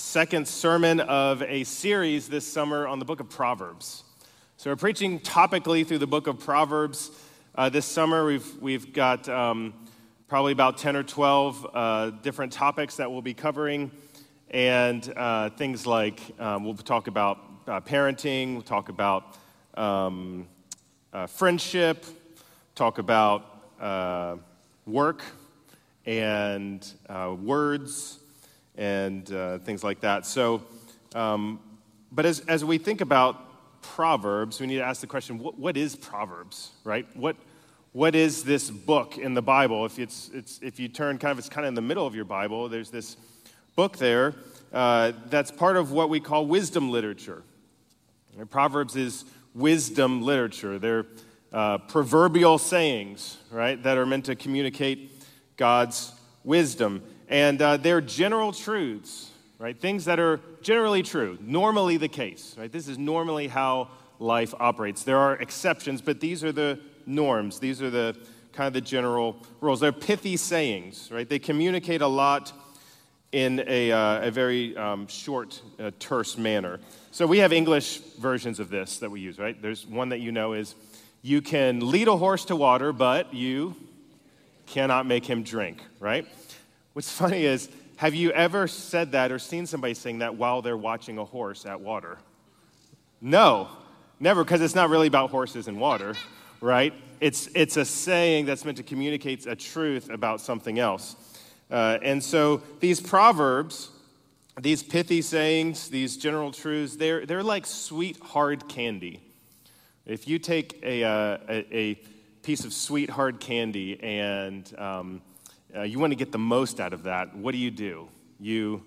second sermon of a series this summer on the book of Proverbs. So we're preaching topically through the book of Proverbs. Uh, this summer we've we've got um, probably about ten or twelve uh, different topics that we'll be covering, and uh, things like um, we'll talk about uh, parenting, we'll talk about um, uh, friendship, talk about uh, work and words and uh, things like that. So, um, but as, as we think about Proverbs, we need to ask the question what, what is Proverbs, right? What, what is this book in the Bible? If, it's, it's, if you turn kind of, it's kind of in the middle of your Bible, there's this book there uh, that's part of what we call wisdom literature. Proverbs is wisdom literature. They're uh, proverbial sayings, right, that are meant to communicate God's wisdom. And uh, they're general truths, right? Things that are generally true, normally the case, right? This is normally how life operates. There are exceptions, but these are the norms. These are the kind of the general rules. They're pithy sayings, right? They communicate a lot in a, uh, a very um, short, uh, terse manner. So we have English versions of this that we use, right? There's one that you know is you can lead a horse to water, but you cannot make him drink, right? What's funny is, have you ever said that or seen somebody saying that while they're watching a horse at water? No, never, because it's not really about horses and water, right? It's, it's a saying that's meant to communicate a truth about something else. Uh, and so these proverbs, these pithy sayings, these general truths, they're, they're like sweet, hard candy. If you take a, uh, a, a piece of sweet, hard candy and um, uh, you want to get the most out of that, what do you do? You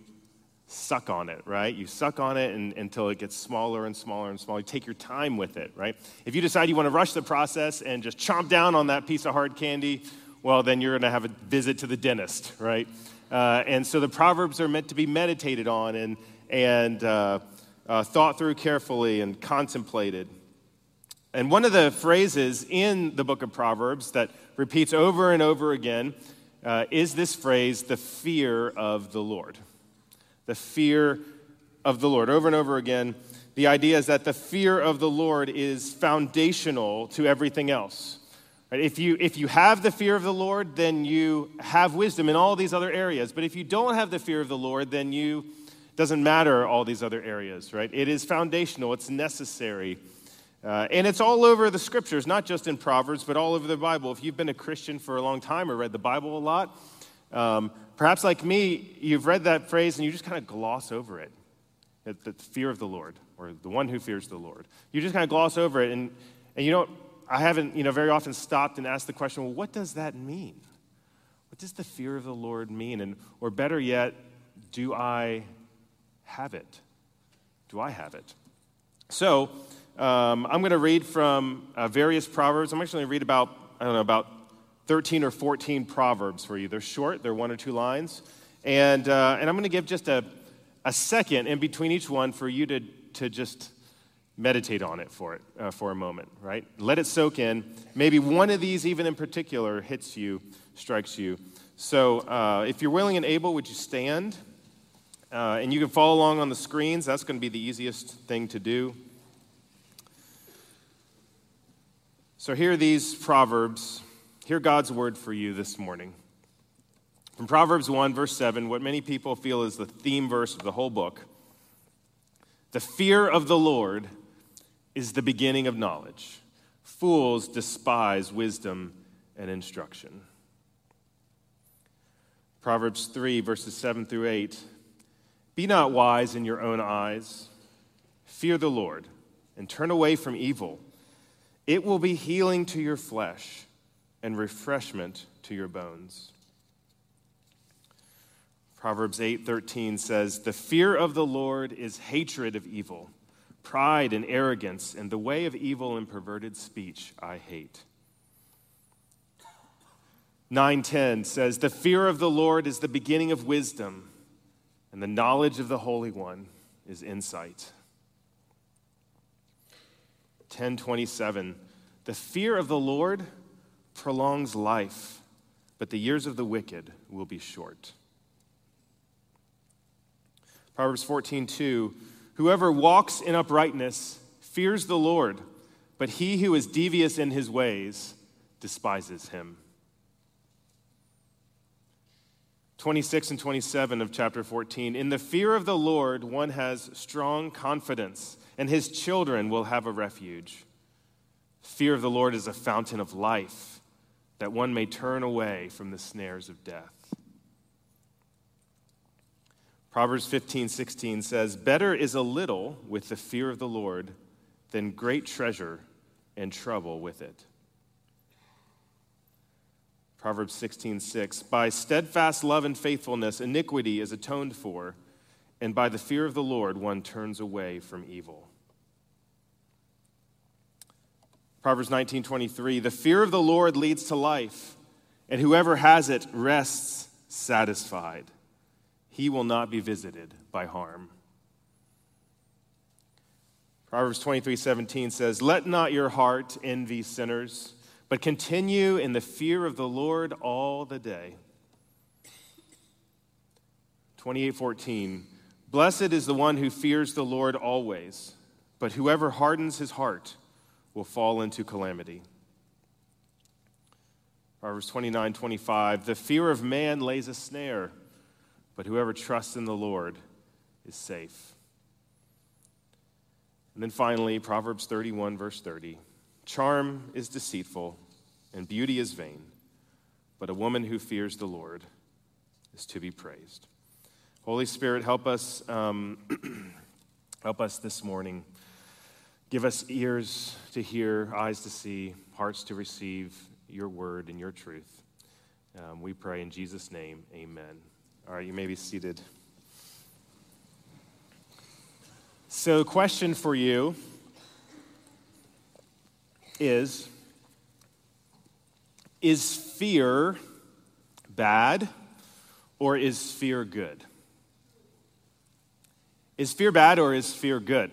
suck on it, right? You suck on it and, until it gets smaller and smaller and smaller. You take your time with it, right? If you decide you want to rush the process and just chomp down on that piece of hard candy, well, then you're going to have a visit to the dentist, right? Uh, and so the Proverbs are meant to be meditated on and, and uh, uh, thought through carefully and contemplated. And one of the phrases in the book of Proverbs that repeats over and over again uh, is this phrase, the fear of the Lord. The fear of the Lord. Over and over again, the idea is that the fear of the Lord is foundational to everything else. If you, if you have the fear of the Lord, then you have wisdom in all these other areas. But if you don't have the fear of the Lord, then you doesn't matter all these other areas, right? It is foundational, it's necessary uh, and it's all over the scriptures, not just in Proverbs, but all over the Bible. If you've been a Christian for a long time or read the Bible a lot, um, perhaps like me, you've read that phrase and you just kind of gloss over it. The fear of the Lord, or the one who fears the Lord. You just kind of gloss over it, and, and you don't, I haven't, you know, very often stopped and asked the question, well, what does that mean? What does the fear of the Lord mean? And, or better yet, do I have it? Do I have it? So, um, I'm going to read from uh, various Proverbs. I'm actually going to read about, I don't know, about 13 or 14 Proverbs for you. They're short, they're one or two lines. And, uh, and I'm going to give just a, a second in between each one for you to, to just meditate on it for it uh, for a moment, right? Let it soak in. Maybe one of these, even in particular, hits you, strikes you. So uh, if you're willing and able, would you stand? Uh, and you can follow along on the screens. That's going to be the easiest thing to do. So, hear these Proverbs. Hear God's word for you this morning. From Proverbs 1, verse 7, what many people feel is the theme verse of the whole book. The fear of the Lord is the beginning of knowledge. Fools despise wisdom and instruction. Proverbs 3, verses 7 through 8. Be not wise in your own eyes. Fear the Lord and turn away from evil. It will be healing to your flesh and refreshment to your bones. Proverbs 8:13 says, "The fear of the Lord is hatred of evil. Pride and arrogance and the way of evil and perverted speech I hate." 9:10 says, "The fear of the Lord is the beginning of wisdom, and the knowledge of the Holy One is insight." 10:27, "The fear of the Lord prolongs life, but the years of the wicked will be short." Proverbs 14:2 Whoever walks in uprightness fears the Lord, but he who is devious in his ways despises him. 26 and 27 of chapter 14. In the fear of the Lord, one has strong confidence, and his children will have a refuge. Fear of the Lord is a fountain of life, that one may turn away from the snares of death. Proverbs 15, 16 says, Better is a little with the fear of the Lord than great treasure and trouble with it. Proverbs 16, 6, By steadfast love and faithfulness, iniquity is atoned for, and by the fear of the Lord, one turns away from evil. Proverbs 19:23 The fear of the Lord leads to life, and whoever has it rests satisfied he will not be visited by harm. Proverbs 23:17 says, Let not your heart envy sinners, but continue in the fear of the Lord all the day. 28 14, Blessed is the one who fears the Lord always, but whoever hardens his heart will fall into calamity. Proverbs 29 25, The fear of man lays a snare but whoever trusts in the Lord is safe. And then finally, Proverbs 31, verse 30 Charm is deceitful, and beauty is vain, but a woman who fears the Lord is to be praised. Holy Spirit, help us, um, help us this morning. Give us ears to hear, eyes to see, hearts to receive your word and your truth. Um, we pray in Jesus' name, amen. All right, you may be seated. So, question for you is Is fear bad or is fear good? Is fear bad or is fear good?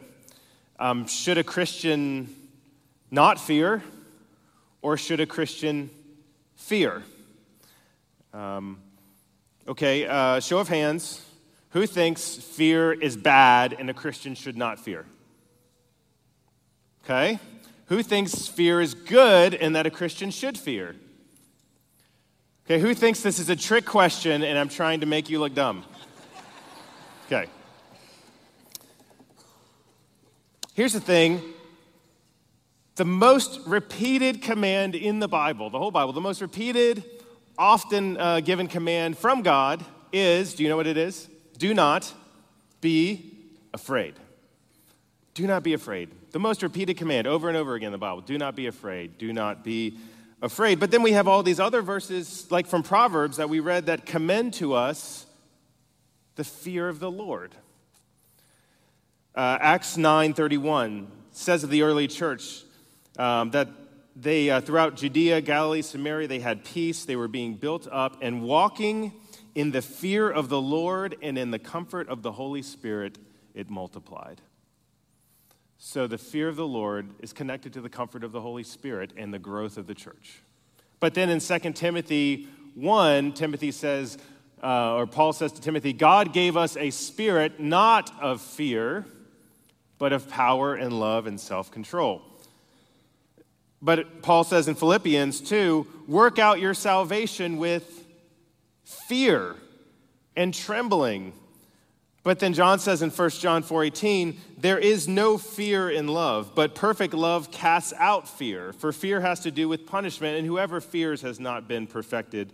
Um, should a Christian not fear or should a Christian fear? Um, Okay, uh, show of hands. Who thinks fear is bad and a Christian should not fear? Okay. Who thinks fear is good and that a Christian should fear? Okay, who thinks this is a trick question and I'm trying to make you look dumb? Okay. Here's the thing the most repeated command in the Bible, the whole Bible, the most repeated often uh, given command from God is do you know what it is? Do not be afraid. Do not be afraid. The most repeated command over and over again in the Bible do not be afraid. Do not be afraid. But then we have all these other verses, like from Proverbs that we read, that commend to us the fear of the Lord. Uh, Acts 9:31 says of the early church um, that they, uh, throughout Judea, Galilee, Samaria, they had peace. They were being built up and walking in the fear of the Lord and in the comfort of the Holy Spirit, it multiplied. So the fear of the Lord is connected to the comfort of the Holy Spirit and the growth of the church. But then in 2 Timothy 1, Timothy says, uh, or Paul says to Timothy, God gave us a spirit not of fear, but of power and love and self control. But Paul says in Philippians 2 work out your salvation with fear and trembling. But then John says in 1 John 4:18, there is no fear in love, but perfect love casts out fear, for fear has to do with punishment, and whoever fears has not been perfected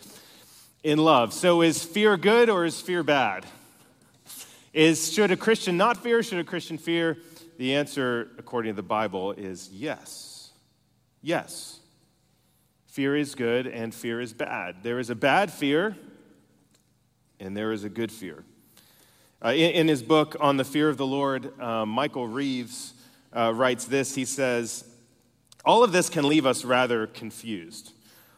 in love. So is fear good or is fear bad? Is should a Christian not fear, should a Christian fear? The answer according to the Bible is yes. Yes, fear is good and fear is bad. There is a bad fear and there is a good fear. Uh, in, in, his book on the fear of the Lord, uh, Michael Reeves uh, writes this. He says, All of this can leave us rather confused.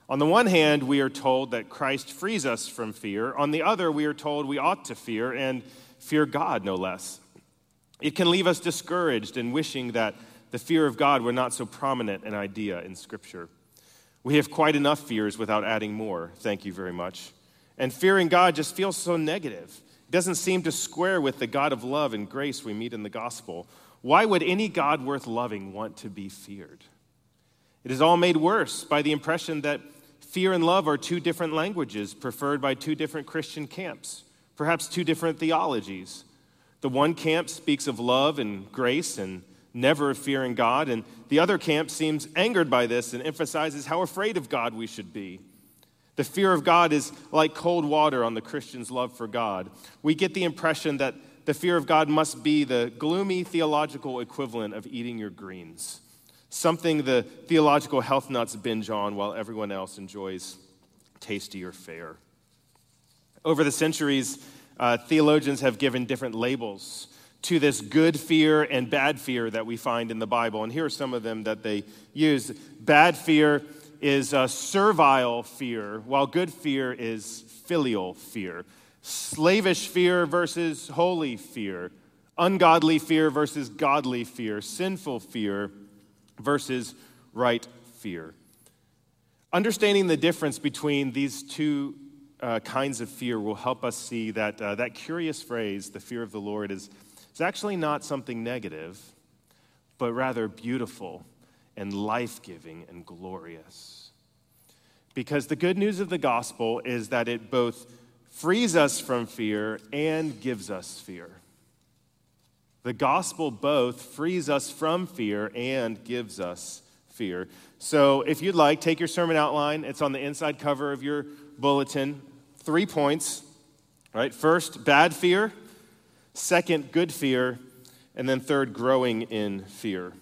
On the one hand, we are told that Christ frees us from fear. On the other, we are told we ought to fear and fear God, no less. It can leave us discouraged and wishing that the fear of God were not so prominent an idea in Scripture. We have quite enough fears without adding more, thank you very much. And fearing God just feels so negative. It doesn't seem to square with the God of love and grace we meet in the gospel. Why would any God worth loving want to be feared? It is all made worse by the impression that fear and love are two different languages preferred by two different Christian camps, perhaps two different theologies. The one camp speaks of love and grace and never of fearing God, and the other camp seems angered by this and emphasizes how afraid of God we should be. The fear of God is like cold water on the Christian's love for God. We get the impression that the fear of God must be the gloomy theological equivalent of eating your greens, something the theological health nuts binge on while everyone else enjoys tastier fare. Over the centuries, uh, theologians have given different labels to this good fear and bad fear that we find in the Bible. And here are some of them that they use. Bad fear is a servile fear, while good fear is filial fear. Slavish fear versus holy fear. Ungodly fear versus godly fear. Sinful fear versus right fear. Understanding the difference between these two uh, kinds of fear will help us see that uh, that curious phrase, the fear of the Lord, is, is actually not something negative, but rather beautiful and life giving and glorious. Because the good news of the gospel is that it both frees us from fear and gives us fear. The gospel both frees us from fear and gives us fear. So, if you'd like, take your sermon outline. It's on the inside cover of your bulletin. Three points, right? First, bad fear. Second, good fear. And then third, growing in fear.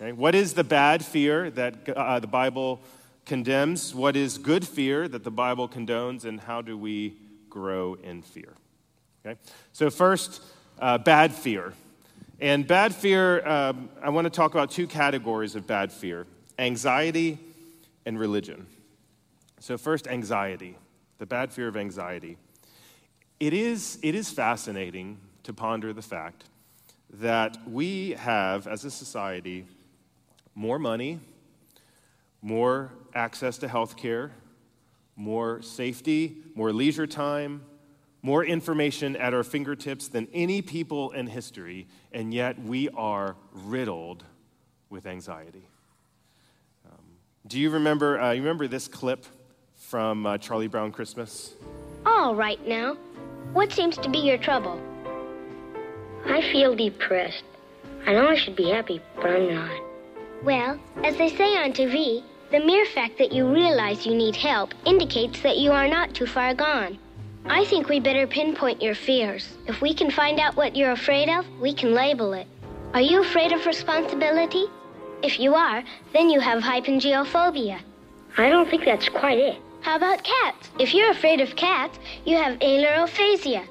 Okay? What is the bad fear that uh, the Bible condemns? What is good fear that the Bible condones? And how do we grow in fear? Okay? So, first, uh, bad fear. And bad fear, um, I want to talk about two categories of bad fear anxiety and religion. So, first, anxiety, the bad fear of anxiety. It is, it is fascinating to ponder the fact that we have, as a society, more money, more access to health care, more safety, more leisure time, more information at our fingertips than any people in history, and yet we are riddled with anxiety. Um, do you remember, uh, you remember this clip from uh, Charlie Brown Christmas? All right now. What seems to be your trouble? I feel depressed. I know I should be happy, but I'm not. Well, as they say on TV, the mere fact that you realize you need help indicates that you are not too far gone. I think we better pinpoint your fears. If we can find out what you're afraid of, we can label it. Are you afraid of responsibility? If you are, then you have hypengyophobia. I don't think that's quite it. How about cats? If you're afraid of cats, you have ailurophasia.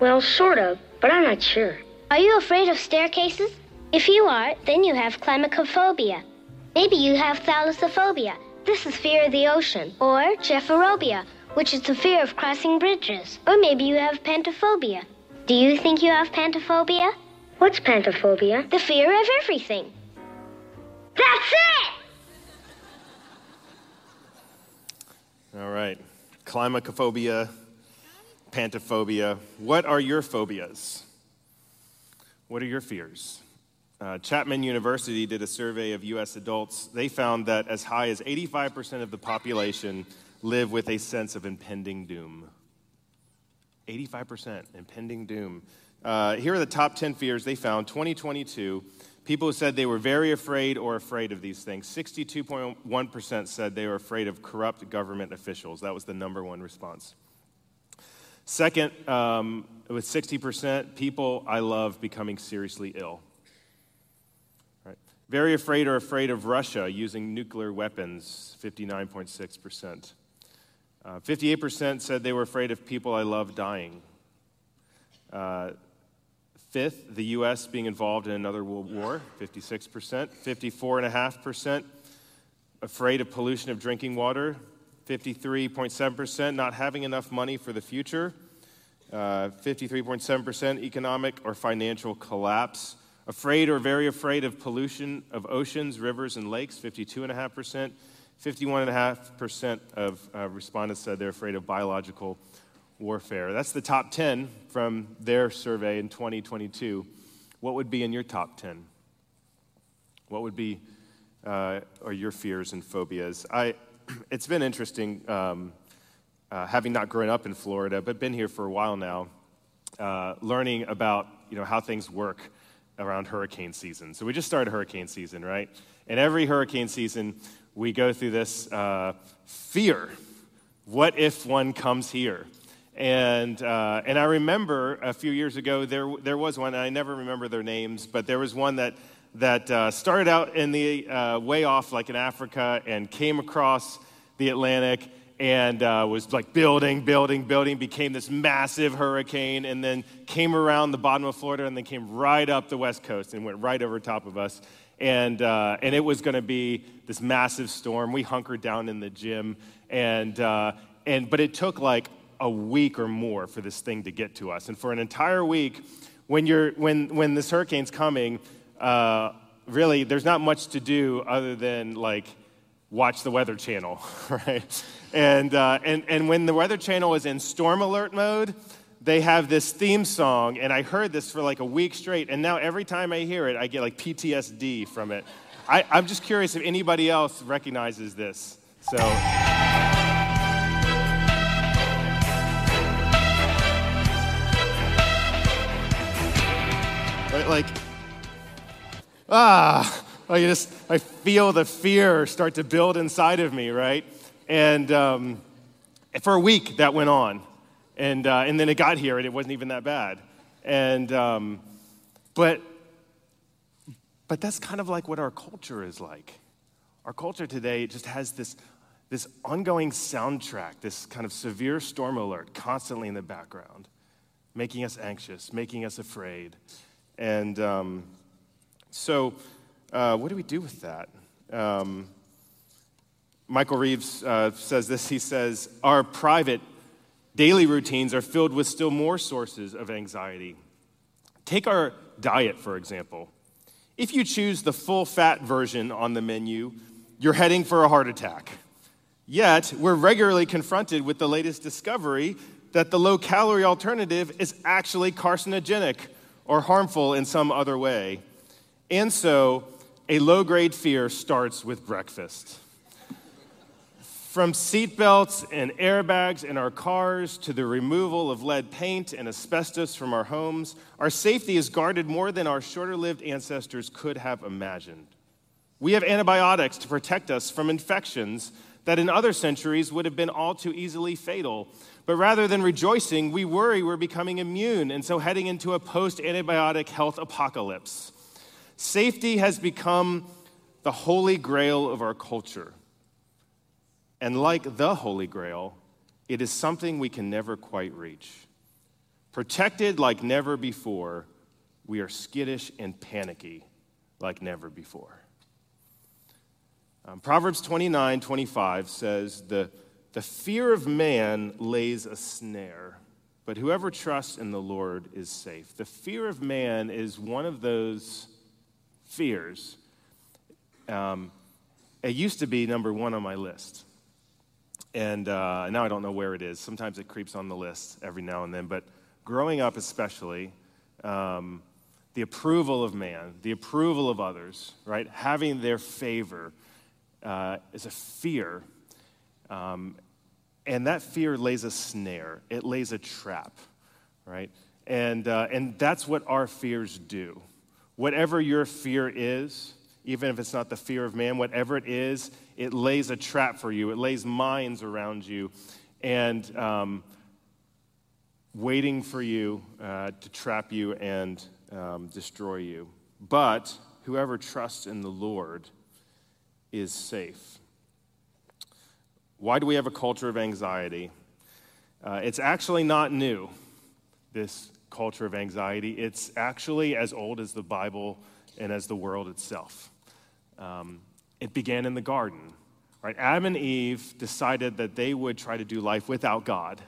Well, sort of, but I'm not sure. Are you afraid of staircases? If you are, then you have climacophobia. Maybe you have thalassophobia. This is fear of the ocean. Or gephyrophobia, which is the fear of crossing bridges. Or maybe you have pantophobia. Do you think you have pantophobia? What's pantophobia? The fear of everything. That's it! All right. Climacophobia, pantophobia. What are your phobias? What are your fears? Uh, Chapman University did a survey of U.S. adults. They found that as high as 85% of the population live with a sense of impending doom. 85% impending doom. Uh, here are the top 10 fears they found 2022. People who said they were very afraid or afraid of these things. 62.1% said they were afraid of corrupt government officials. That was the number one response. Second, um, with 60%, people I love becoming seriously ill. Very afraid or afraid of Russia using nuclear weapons, 59.6%. Uh, 58% said they were afraid of people I love dying. Uh, fifth, the U.S. being involved in another world war, 56%. 54.5% afraid of pollution of drinking water. 53.7% not having enough money for the future. Uh, 53.7% economic or financial collapse. Afraid or very afraid of pollution of oceans, rivers, and lakes, 52.5%. 51.5% of uh, respondents said they're afraid of biological warfare. That's the top 10 from their survey in 2022. What would be in your top 10? What would be uh, or your fears and phobias? I, it's been interesting um, uh, having not grown up in Florida, but been here for a while now, uh, learning about you know how things work around hurricane season. So we just started hurricane season, right? And every hurricane season, we go through this uh, fear. What if one comes here? And, uh, and I remember a few years ago, there, there was one, I never remember their names, but there was one that, that uh, started out in the uh, way off, like in Africa, and came across the Atlantic and uh, was like building, building, building, became this massive hurricane, and then came around the bottom of Florida and then came right up the west coast and went right over top of us. And, uh, and it was going to be this massive storm. We hunkered down in the gym, and, uh, and, but it took like a week or more for this thing to get to us. And for an entire week, when, you're, when, when this hurricane's coming, uh, really, there's not much to do other than like watch the Weather Channel, right? And, uh, and, and when the Weather Channel is in storm alert mode, they have this theme song, and I heard this for like a week straight, and now every time I hear it, I get like PTSD from it. I, I'm just curious if anybody else recognizes this. So. Like, ah, I just, I feel the fear start to build inside of me, right? And um, for a week that went on. And, uh, and then it got here and it wasn't even that bad. And, um, but, but that's kind of like what our culture is like. Our culture today just has this, this ongoing soundtrack, this kind of severe storm alert constantly in the background, making us anxious, making us afraid. And um, so, uh, what do we do with that? Um, Michael Reeves uh, says this. He says, Our private daily routines are filled with still more sources of anxiety. Take our diet, for example. If you choose the full fat version on the menu, you're heading for a heart attack. Yet, we're regularly confronted with the latest discovery that the low calorie alternative is actually carcinogenic or harmful in some other way. And so, a low grade fear starts with breakfast. From seatbelts and airbags in our cars to the removal of lead paint and asbestos from our homes, our safety is guarded more than our shorter lived ancestors could have imagined. We have antibiotics to protect us from infections that in other centuries would have been all too easily fatal. But rather than rejoicing, we worry we're becoming immune and so heading into a post antibiotic health apocalypse. Safety has become the holy grail of our culture. And like the Holy Grail, it is something we can never quite reach. Protected like never before, we are skittish and panicky like never before. Um, Proverbs 29 25 says, the, the fear of man lays a snare, but whoever trusts in the Lord is safe. The fear of man is one of those fears. Um, it used to be number one on my list. And uh, now I don't know where it is. Sometimes it creeps on the list every now and then. But growing up, especially, um, the approval of man, the approval of others, right? Having their favor uh, is a fear. Um, and that fear lays a snare, it lays a trap, right? And, uh, and that's what our fears do. Whatever your fear is, even if it's not the fear of man, whatever it is, it lays a trap for you. It lays mines around you and um, waiting for you uh, to trap you and um, destroy you. But whoever trusts in the Lord is safe. Why do we have a culture of anxiety? Uh, it's actually not new, this culture of anxiety. It's actually as old as the Bible and as the world itself. Um, it began in the garden. Right? Adam and Eve decided that they would try to do life without God,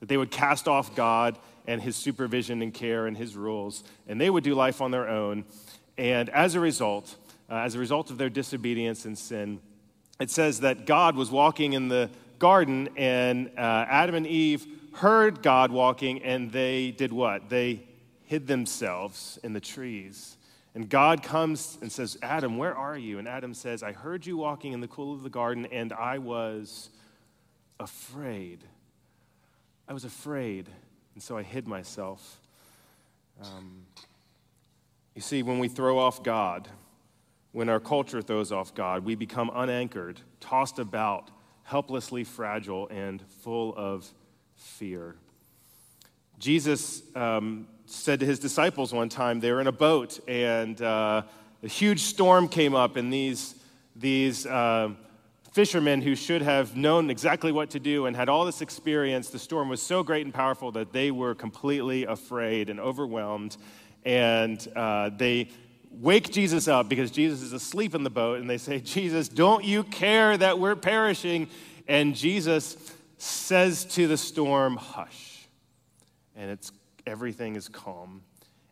that they would cast off God and his supervision and care and his rules, and they would do life on their own. And as a result, uh, as a result of their disobedience and sin, it says that God was walking in the garden, and uh, Adam and Eve heard God walking, and they did what? They hid themselves in the trees. And God comes and says, Adam, where are you? And Adam says, I heard you walking in the cool of the garden, and I was afraid. I was afraid, and so I hid myself. Um, you see, when we throw off God, when our culture throws off God, we become unanchored, tossed about, helplessly fragile, and full of fear. Jesus um, said to his disciples one time, they were in a boat, and uh, a huge storm came up, and these, these uh, fishermen who should have known exactly what to do and had all this experience, the storm was so great and powerful that they were completely afraid and overwhelmed. And uh, they wake Jesus up because Jesus is asleep in the boat, and they say, Jesus, don't you care that we're perishing? And Jesus says to the storm, Hush. And it's, everything is calm.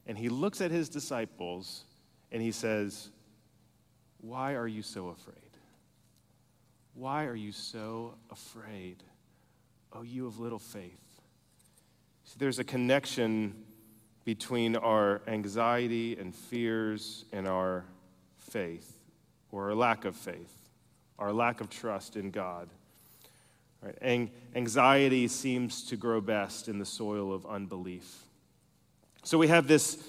And he looks at his disciples and he says, Why are you so afraid? Why are you so afraid? Oh, you of little faith. See, there's a connection between our anxiety and fears and our faith, or our lack of faith, our lack of trust in God. Right? Ang- anxiety seems to grow best in the soil of unbelief. So we have this,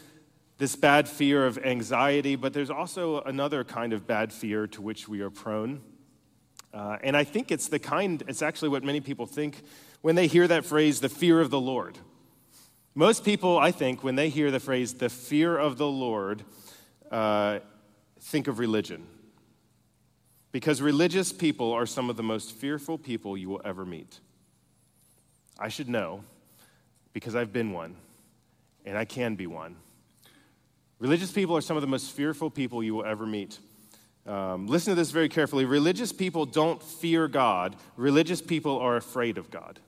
this bad fear of anxiety, but there's also another kind of bad fear to which we are prone. Uh, and I think it's the kind, it's actually what many people think when they hear that phrase, the fear of the Lord. Most people, I think, when they hear the phrase the fear of the Lord, uh, think of religion. Because religious people are some of the most fearful people you will ever meet. I should know because I've been one and I can be one. Religious people are some of the most fearful people you will ever meet. Um, listen to this very carefully. Religious people don't fear God, religious people are afraid of God.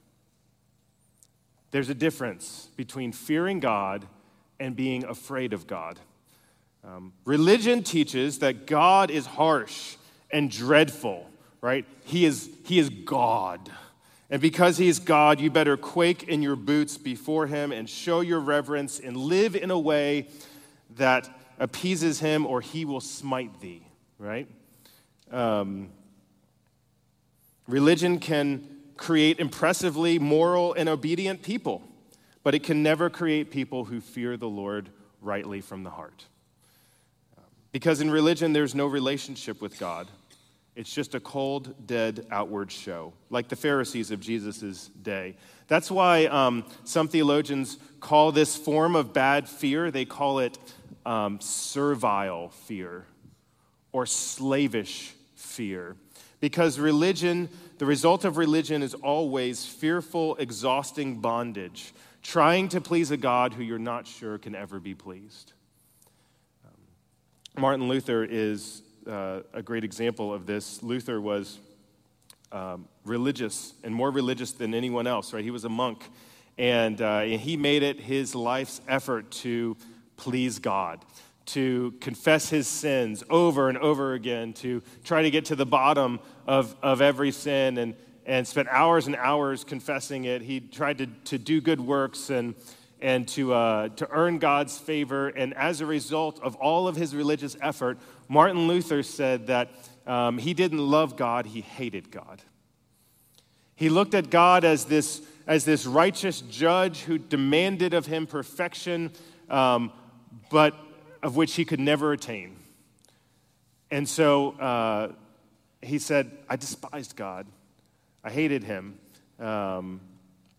There's a difference between fearing God and being afraid of God. Um, religion teaches that God is harsh and dreadful, right? He is, he is God. And because he is God, you better quake in your boots before him and show your reverence and live in a way that appeases him or he will smite thee, right? Um, religion can create impressively moral and obedient people, but it can never create people who fear the Lord rightly from the heart. Because in religion, there's no relationship with God. It's just a cold, dead, outward show, like the Pharisees of Jesus' day. That's why um, some theologians call this form of bad fear, they call it um, servile fear or slavish fear. Because religion the result of religion is always fearful, exhausting bondage, trying to please a God who you're not sure can ever be pleased. Um, Martin Luther is uh, a great example of this. Luther was um, religious and more religious than anyone else, right? He was a monk, and, uh, and he made it his life's effort to please God to confess his sins over and over again, to try to get to the bottom of, of every sin and, and spent hours and hours confessing it. He tried to, to do good works and, and to, uh, to earn God's favor. And as a result of all of his religious effort, Martin Luther said that um, he didn't love God, he hated God. He looked at God as this, as this righteous judge who demanded of him perfection, um, but of which he could never attain. And so uh, he said, I despised God. I hated him um,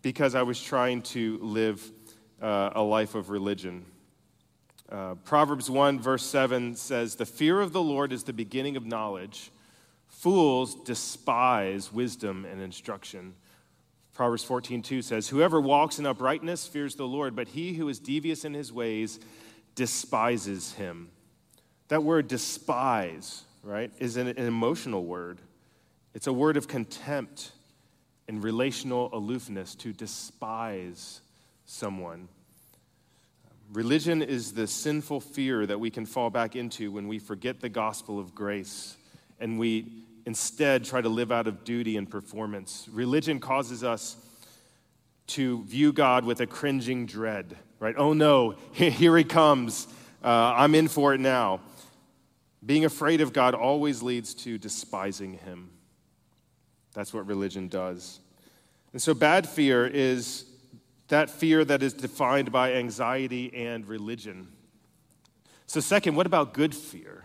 because I was trying to live uh, a life of religion. Uh, Proverbs 1, verse 7 says, The fear of the Lord is the beginning of knowledge, Fools despise wisdom and instruction. Proverbs 14:2 says, "Whoever walks in uprightness fears the Lord, but he who is devious in his ways despises him." That word despise, right, is an, an emotional word. It's a word of contempt and relational aloofness to despise someone. Religion is the sinful fear that we can fall back into when we forget the gospel of grace and we instead try to live out of duty and performance. Religion causes us to view God with a cringing dread, right? Oh no, here he comes. Uh, I'm in for it now. Being afraid of God always leads to despising him. That's what religion does. And so, bad fear is that fear that is defined by anxiety and religion. So, second, what about good fear?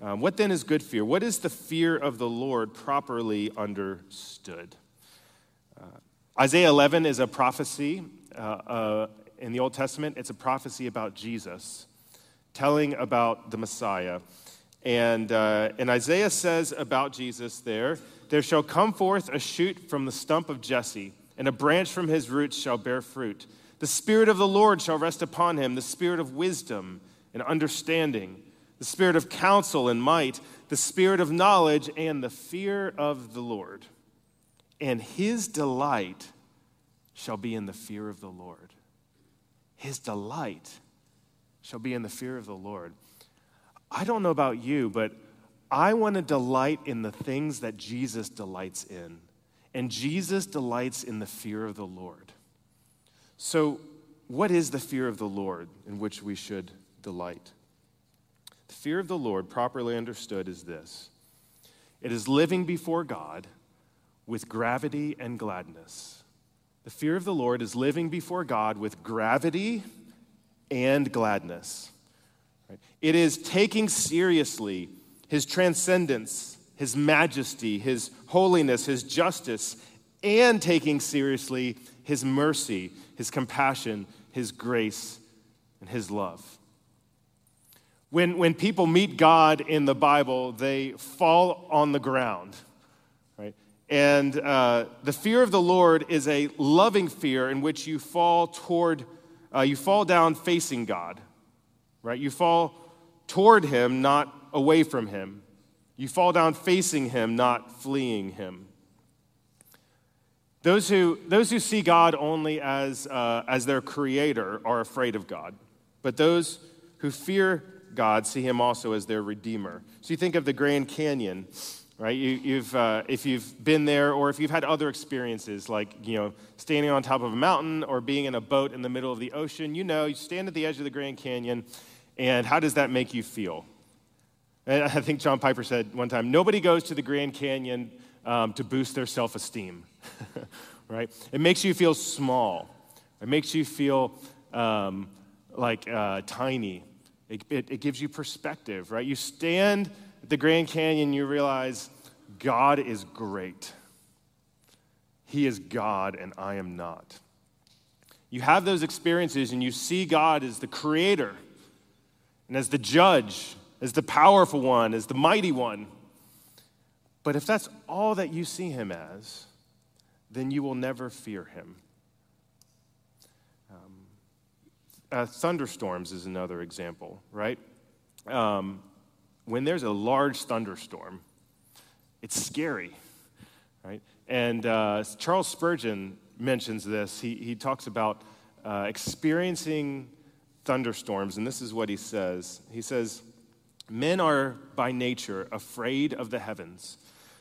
Um, what then is good fear? What is the fear of the Lord properly understood? Uh, Isaiah 11 is a prophecy uh, uh, in the Old Testament. It's a prophecy about Jesus, telling about the Messiah. And, uh, and Isaiah says about Jesus there, there shall come forth a shoot from the stump of Jesse, and a branch from his roots shall bear fruit. The Spirit of the Lord shall rest upon him, the Spirit of wisdom and understanding the spirit of counsel and might, the spirit of knowledge, and the fear of the Lord. And his delight shall be in the fear of the Lord. His delight shall be in the fear of the Lord. I don't know about you, but I want to delight in the things that Jesus delights in. And Jesus delights in the fear of the Lord. So, what is the fear of the Lord in which we should delight? The fear of the Lord, properly understood, is this it is living before God with gravity and gladness. The fear of the Lord is living before God with gravity and gladness. It is taking seriously his transcendence, his majesty, his holiness, his justice, and taking seriously his mercy, his compassion, his grace, and his love. When, when people meet God in the Bible, they fall on the ground? And uh, the fear of the Lord is a loving fear in which you fall toward, uh, you fall down facing God, right? You fall toward Him, not away from Him. You fall down facing Him, not fleeing Him. Those who, those who see God only as, uh, as their creator are afraid of God. But those who fear God see him also as their redeemer. So you think of the Grand Canyon, right? You, have uh, if you've been there or if you've had other experiences like, you know, standing on top of a mountain or being in a boat in the middle of the ocean, you know, you stand at the edge of the Grand Canyon, and how does that make you feel? And I think John Piper said one time, nobody goes to the Grand Canyon um, to boost their self esteem, right? It makes you feel small. It makes you feel um, like uh, tiny it, it, it gives you perspective, right? You stand the Grand Canyon, you realize God is great. He is God, and I am not. You have those experiences, and you see God as the creator, and as the judge, as the powerful one, as the mighty one. But if that's all that you see him as, then you will never fear him. Uh, thunderstorms is another example, right? Um, when there's a large thunderstorm, it's scary, right? And uh, Charles Spurgeon mentions this. He, he talks about uh, experiencing thunderstorms, and this is what he says. He says, Men are by nature afraid of the heavens.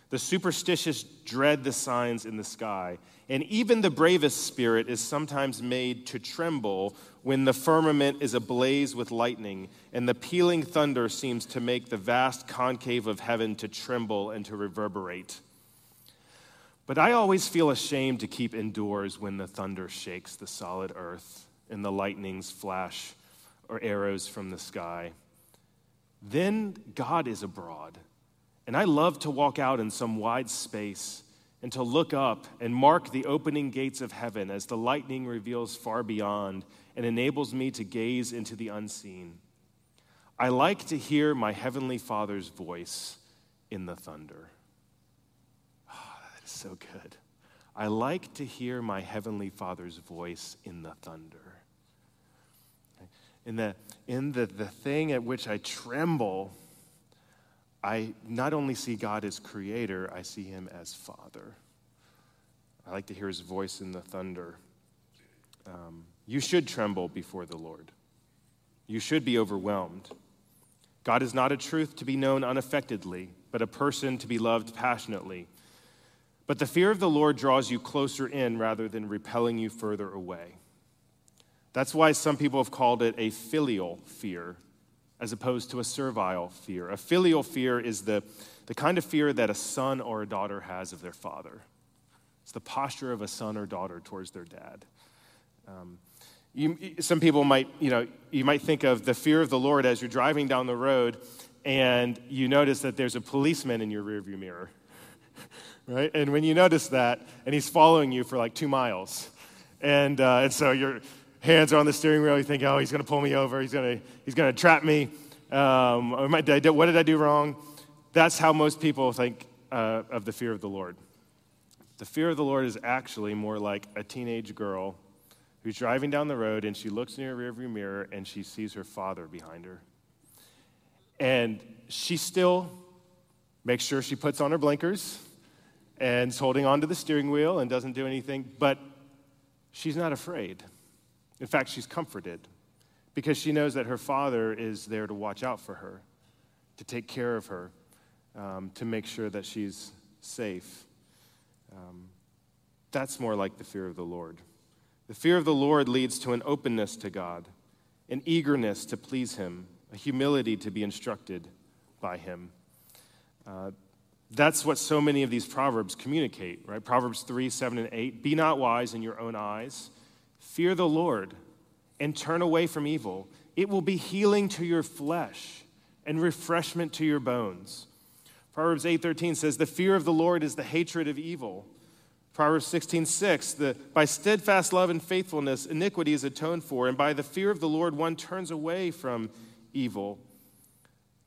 The superstitious dread the signs in the sky, and even the bravest spirit is sometimes made to tremble when the firmament is ablaze with lightning, and the pealing thunder seems to make the vast concave of heaven to tremble and to reverberate. But I always feel ashamed to keep indoors when the thunder shakes the solid earth and the lightnings flash or arrows from the sky. Then God is abroad, and I love to walk out in some wide space and to look up and mark the opening gates of heaven as the lightning reveals far beyond and enables me to gaze into the unseen. I like to hear my Heavenly Father's voice in the thunder. Oh, that is so good. I like to hear my heavenly Father's voice in the thunder. In the, in the, the thing at which I tremble, I not only see God as creator, I see him as Father. I like to hear his voice in the thunder. Um, you should tremble before the Lord. You should be overwhelmed. God is not a truth to be known unaffectedly, but a person to be loved passionately. But the fear of the Lord draws you closer in rather than repelling you further away. That's why some people have called it a filial fear as opposed to a servile fear. A filial fear is the, the kind of fear that a son or a daughter has of their father. It's the posture of a son or daughter towards their dad. Um, you, some people might, you know, you might think of the fear of the Lord as you're driving down the road and you notice that there's a policeman in your rearview mirror, right? And when you notice that, and he's following you for like two miles, and, uh, and so your hands are on the steering wheel, you think, oh, he's going to pull me over, he's going to he's going to trap me. Um, what did I do wrong? That's how most people think uh, of the fear of the Lord. The fear of the Lord is actually more like a teenage girl who's driving down the road and she looks in her rearview mirror and she sees her father behind her. And she still makes sure she puts on her blinkers and is holding onto the steering wheel and doesn't do anything, but she's not afraid. In fact, she's comforted because she knows that her father is there to watch out for her, to take care of her, um, to make sure that she's safe. Um, that's more like the fear of the Lord. The fear of the Lord leads to an openness to God, an eagerness to please Him, a humility to be instructed by Him. Uh, that's what so many of these proverbs communicate, right? Proverbs 3, 7, and 8. Be not wise in your own eyes. Fear the Lord and turn away from evil. It will be healing to your flesh and refreshment to your bones. Proverbs 8:13 says, "The fear of the Lord is the hatred of evil." Proverbs 16:6, 6, the, by steadfast love and faithfulness, iniquity is atoned for, and by the fear of the Lord, one turns away from evil.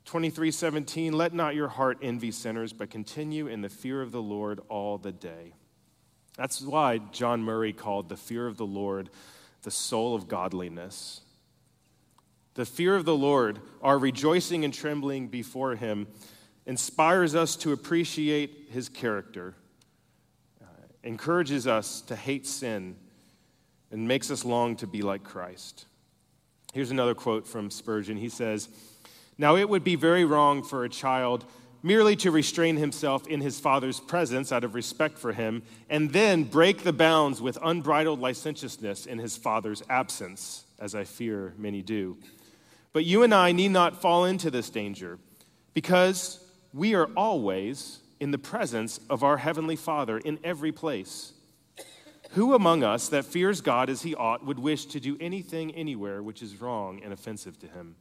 23:17, let not your heart envy sinners, but continue in the fear of the Lord all the day. That's why John Murray called the fear of the Lord the soul of godliness. The fear of the Lord, our rejoicing and trembling before him, inspires us to appreciate his character uh, encourages us to hate sin and makes us long to be like Christ. Here's another quote from Spurgeon. He says, Now it would be very wrong for a child merely to restrain himself in his father's presence out of respect for him, and then break the bounds with unbridled licentiousness in his father's absence, as I fear many do. But you and I need not fall into this danger, because we are always in the presence of our Heavenly Father in every place. Who among us that fears God as he ought would wish to do anything anywhere which is wrong and offensive to him?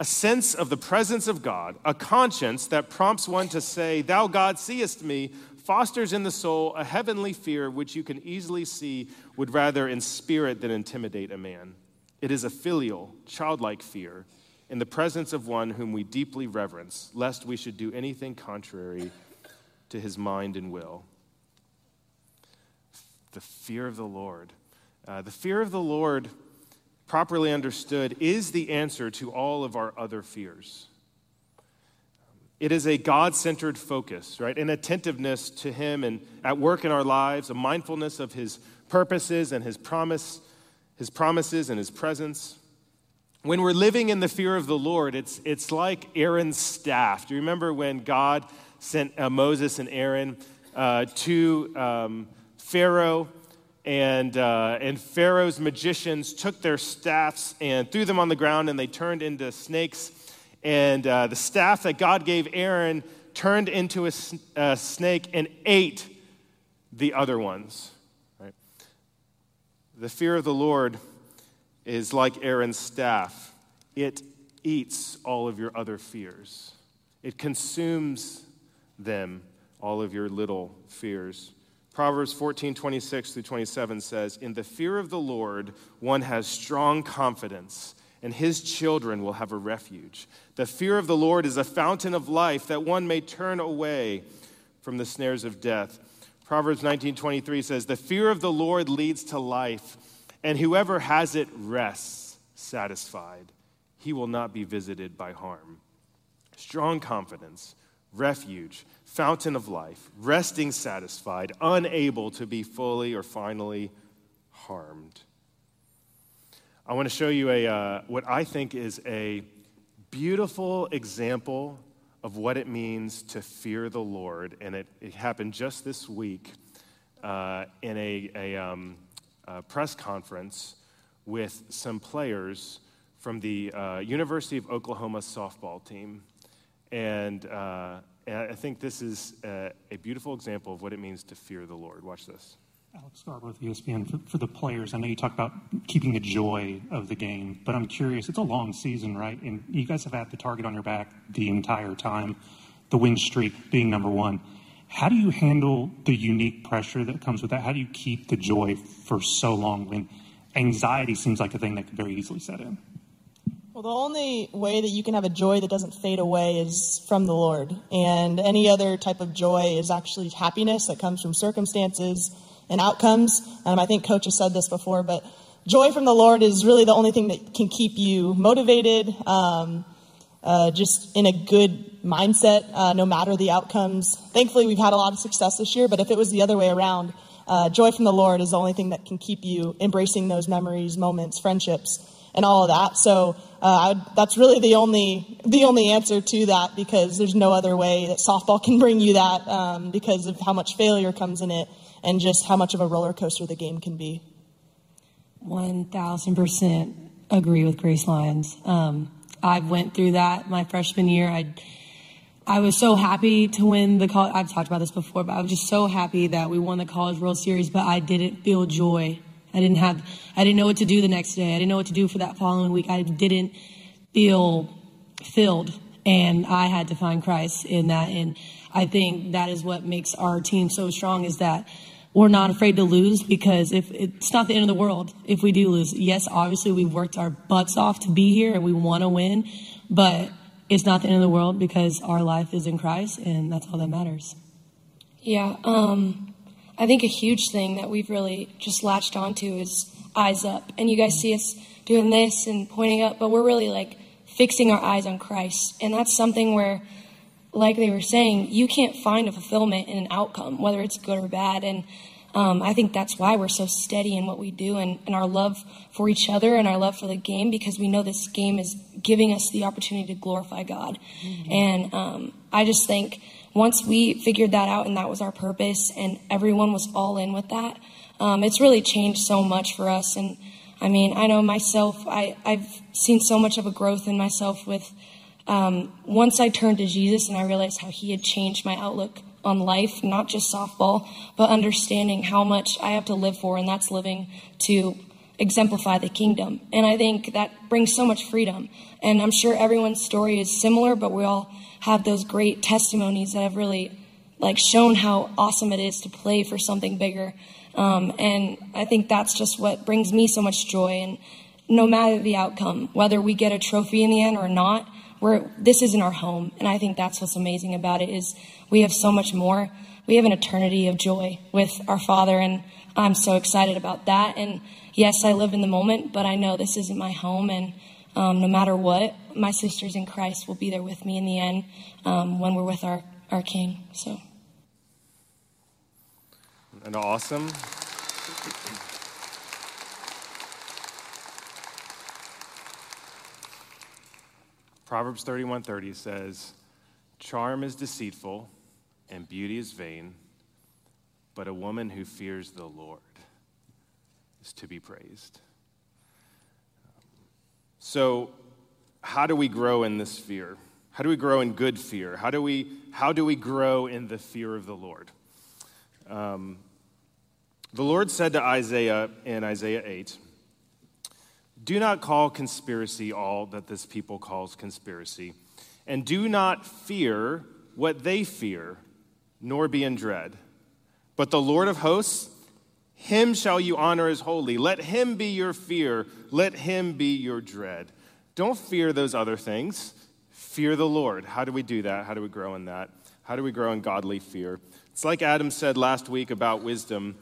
A sense of the presence of God, a conscience that prompts one to say, Thou God seest me, fosters in the soul a heavenly fear which you can easily see would rather inspirit than intimidate a man. It is a filial, childlike fear in the presence of one whom we deeply reverence, lest we should do anything contrary to his mind and will. The fear of the Lord. Uh, the fear of the Lord, properly understood, is the answer to all of our other fears. It is a God centered focus, right? An attentiveness to Him and at work in our lives, a mindfulness of His purposes and His promise, His promises and His presence when we're living in the fear of the Lord, it's, it's like Aaron's staff. Do you remember when God sent uh, Moses and Aaron uh, to um, Pharaoh? And, uh, and Pharaoh's magicians took their staffs and threw them on the ground, and they turned into snakes. And uh, the staff that God gave Aaron turned into a, a snake and ate the other ones. Right? The fear of the Lord is like Aaron's staff it eats all of your other fears, it consumes them, all of your little fears. Proverbs 14, 26 through 27 says, In the fear of the Lord, one has strong confidence, and his children will have a refuge. The fear of the Lord is a fountain of life that one may turn away from the snares of death. Proverbs 19:23 says, "The fear of the Lord leads to life, and whoever has it rests satisfied. He will not be visited by harm." Strong confidence, refuge, fountain of life, resting satisfied, unable to be fully or finally harmed. I want to show you a, uh, what I think is a beautiful example of what it means to fear the Lord. And it, it happened just this week uh, in a, a, um, a, press conference with some players from the uh, University of Oklahoma softball team. And, uh, I think this is a, a beautiful example of what it means to fear the Lord. Watch this. Alex Scarborough with ESPN. For, for, the players, I know you talk about keeping the joy of the game, but I'm curious. It's a long season, right? And you guys have had the target on your back the entire time, the win streak being number one. How do you handle the unique pressure that comes with that? How do you keep the joy for so long when anxiety seems like a thing that could very easily set in? Well, the only way that you can have a joy that doesn't fade away is from the Lord. And any other type of joy is actually happiness that comes from circumstances and outcomes. Um, I think Coach has said this before, but joy from the Lord is really the only thing that can keep you motivated, um, uh, just in a good mindset, uh, no matter the outcomes. Thankfully, we've had a lot of success this year, but if it was the other way around, uh, joy from the Lord is the only thing that can keep you embracing those memories, moments, friendships, and all of that. So uh, that's really the only the only answer to that because there's no other way that softball can bring you that um, because of how much failure comes in it and just how much of a roller coaster the game can be. 1000% agree with Grace Lyons. Um, I went through that my freshman year. I I was so happy to win the college. I've talked about this before, but I was just so happy that we won the College World Series. But I didn't feel joy. I didn't have. I didn't know what to do the next day. I didn't know what to do for that following week. I didn't feel filled, and I had to find Christ in that. And I think that is what makes our team so strong. Is that we're not afraid to lose because if it's not the end of the world if we do lose. Yes, obviously we worked our butts off to be here and we want to win, but it's not the end of the world because our life is in Christ and that's all that matters. Yeah, um, I think a huge thing that we've really just latched onto is eyes up. And you guys see us doing this and pointing up, but we're really like fixing our eyes on Christ. And that's something where like they were saying, you can't find a fulfillment in an outcome, whether it's good or bad. And um, I think that's why we're so steady in what we do and, and, our love for each other and our love for the game because we know this game is giving us the opportunity to glorify God. Mm-hmm. And um, I just think once we figured that out and that was our purpose and everyone was all in with that, um, it's really changed so much for us. And I mean, I know myself, I, I've seen so much of a growth in myself with um, once I turned to Jesus and I realized how He had changed my outlook on life, not just softball, but understanding how much I have to live for, and that's living to exemplify the kingdom. And I think that brings so much freedom. And I'm sure everyone's story is similar, but we all have those great testimonies that have really like shown how awesome it is to play for something bigger. Um, and I think that's just what brings me so much joy. And no matter the outcome, whether we get a trophy in the end or not, we're, this isn't our home. And I think that's what's amazing about it is we have so much more. We have an eternity of joy with our Father, and I'm so excited about that. And yes, I live in the moment, but I know this isn't my home, and um, no matter what, my sisters in Christ will be there with me in the end um, when we're with our, our King. So. And awesome. Proverbs 31:30 says, "Charm is deceitful and beauty is vain, but a woman who fears the Lord is to be praised." So, how do we grow in this fear? How do we grow in good fear? How do we, how do we grow in the fear of the Lord? Um, the Lord said to Isaiah in Isaiah 8, do not call conspiracy all that this people calls conspiracy, and do not fear what they fear, nor be in dread. But the Lord of hosts, him shall you honor as holy. Let him be your fear, let him be your dread. Don't fear those other things. Fear the Lord. How do we do that? How do we grow in that? How do we grow in godly fear? It's like Adam said last week about wisdom.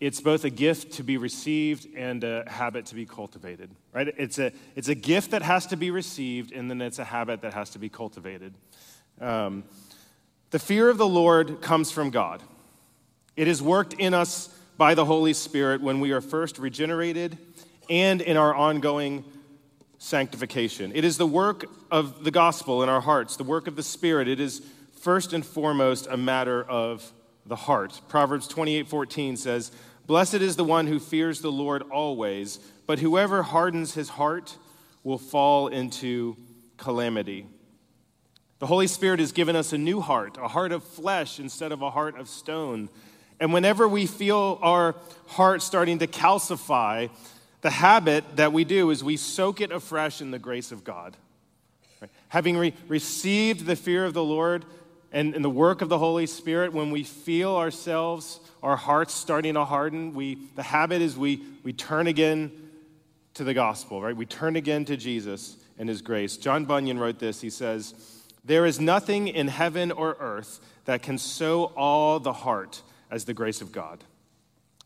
It's both a gift to be received and a habit to be cultivated, right? It's a, it's a gift that has to be received, and then it's a habit that has to be cultivated. Um, the fear of the Lord comes from God. It is worked in us by the Holy Spirit when we are first regenerated and in our ongoing sanctification. It is the work of the gospel in our hearts, the work of the Spirit. It is first and foremost a matter of the heart. Proverbs 28:14 says, "Blessed is the one who fears the Lord always, but whoever hardens his heart will fall into calamity." The Holy Spirit has given us a new heart, a heart of flesh instead of a heart of stone. And whenever we feel our heart starting to calcify, the habit that we do is we soak it afresh in the grace of God. Right? Having re- received the fear of the Lord and, and the work of the Holy Spirit, when we feel ourselves, our hearts starting to harden, we, the habit is we, we turn again to the gospel, right? We turn again to Jesus and his grace. John Bunyan wrote this. He says, There is nothing in heaven or earth that can sow all the heart as the grace of God.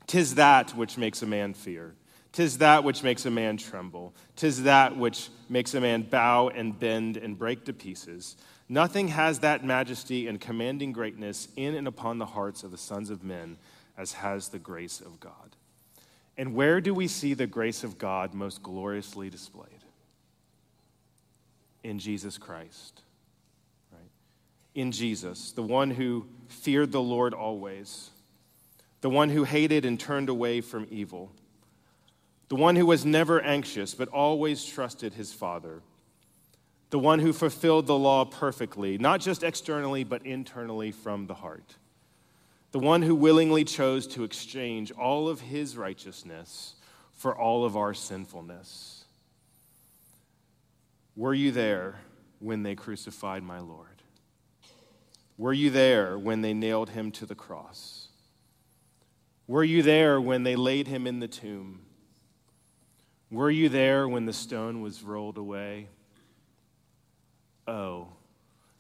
Tis that which makes a man fear. Tis that which makes a man tremble. Tis that which makes a man bow and bend and break to pieces. Nothing has that majesty and commanding greatness in and upon the hearts of the sons of men as has the grace of God. And where do we see the grace of God most gloriously displayed? In Jesus Christ. In Jesus, the one who feared the Lord always, the one who hated and turned away from evil the one who was never anxious but always trusted his Father, the one who fulfilled the law perfectly, not just externally but internally from the heart, the one who willingly chose to exchange all of his righteousness for all of our sinfulness. Were you there when they crucified my Lord? Were you there when they nailed him to the cross? Were you there when they laid him in the tomb? Were you there when the stone was rolled away? Oh,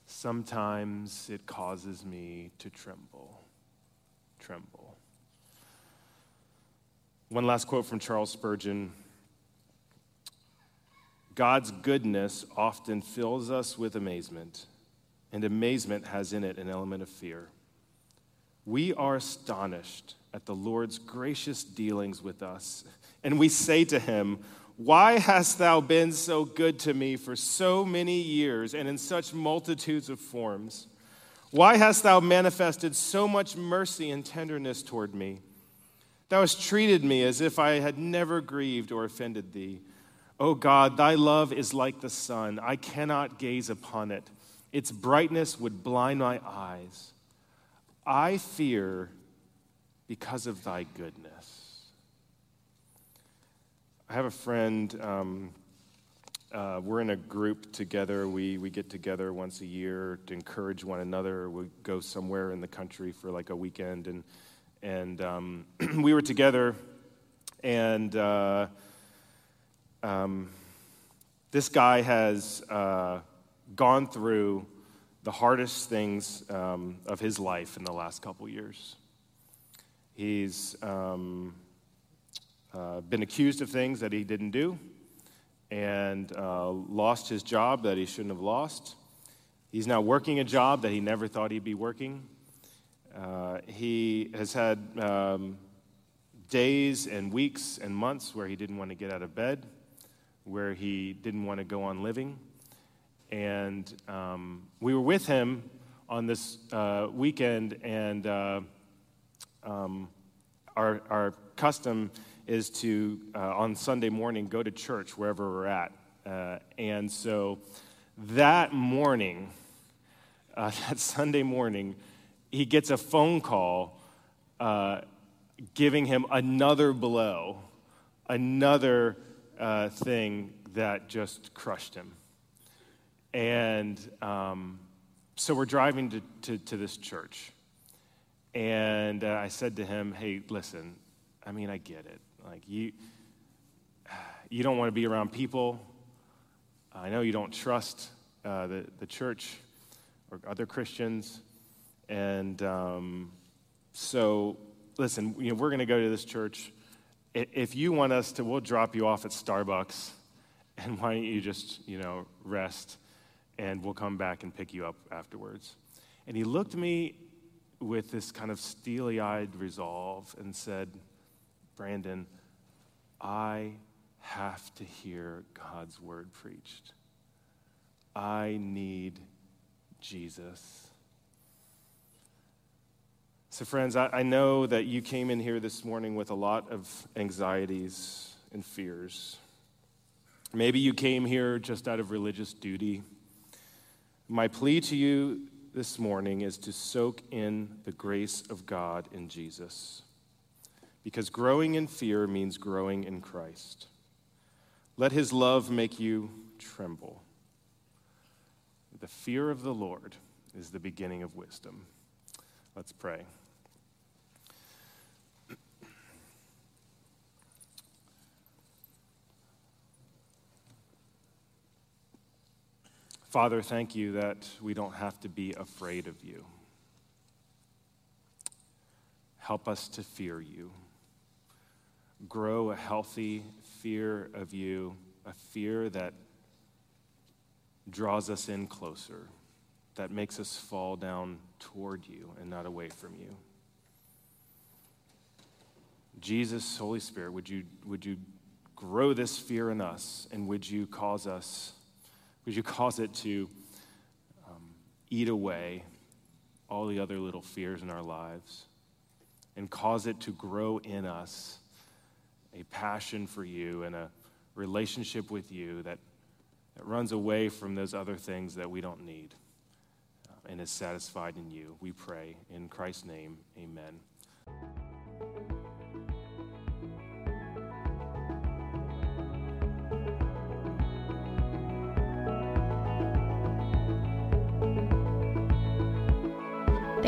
sometimes it causes me to tremble. Tremble. One last quote from Charles Spurgeon God's goodness often fills us with amazement, and amazement has in it an element of fear. We are astonished at the Lord's gracious dealings with us and we say to him, Why hast thou been so good to me for so many years and in such multitudes of forms? Why hast thou manifested so much mercy and tenderness toward me? Thou hast treated me as if I had never grieved or offended thee. O God, thy love is like the sun. I cannot gaze upon it. Its brightness would blind my eyes. I fear because of thy goodness. I have a friend. Um, uh, we're in a group together. We, we get together once a year to encourage one another. We go somewhere in the country for like a weekend. And, and um, we were together, and uh, um, this guy has uh, gone through the hardest things um, of his life in the last couple years. He's um, uh, been accused of things that he didn't do and uh, lost his job that he shouldn't have lost. He's now working a job that he never thought he'd be working. Uh, he has had um, days and weeks and months where he didn't want to get out of bed, where he didn't want to go on living. And um, we were with him on this uh, weekend, and uh, um, our, our custom is to, uh, on Sunday morning, go to church wherever we're at. Uh, and so that morning, uh, that Sunday morning, he gets a phone call uh, giving him another blow, another thing that just crushed him. And um, so we're driving to, to, to this church. And uh, I said to him, hey, listen, I mean, I get it. Like you, you don't want to be around people I know you don't trust uh, the, the church or other Christians. And um, so, listen, you know, we're going to go to this church. If you want us to, we'll drop you off at Starbucks. And why don't you just, you know, rest and we'll come back and pick you up afterwards. And he looked at me with this kind of steely eyed resolve and said, Brandon, I have to hear God's word preached. I need Jesus. So, friends, I, I, know that you came in here this morning with a lot of anxieties and fears. Maybe you came here just out of religious duty. My plea to you this morning is to soak in the grace of God in Jesus. Because growing in fear means growing in Christ. Let his love make you tremble. The fear of the Lord is the beginning of wisdom. Let's pray. Father, thank you that we don't have to be afraid of you. Help us to fear you. Grow a healthy fear of you, a fear that draws us in closer, that makes us fall down toward you and not away from you. Jesus, Holy Spirit, would you, would you grow this fear in us and would you cause us would you cause it to um, eat away all the other little fears in our lives and cause it to grow in us a passion for you and a relationship with you that, that runs away from those other things that we don't need uh, and is satisfied in you. We pray in Christ's name, amen.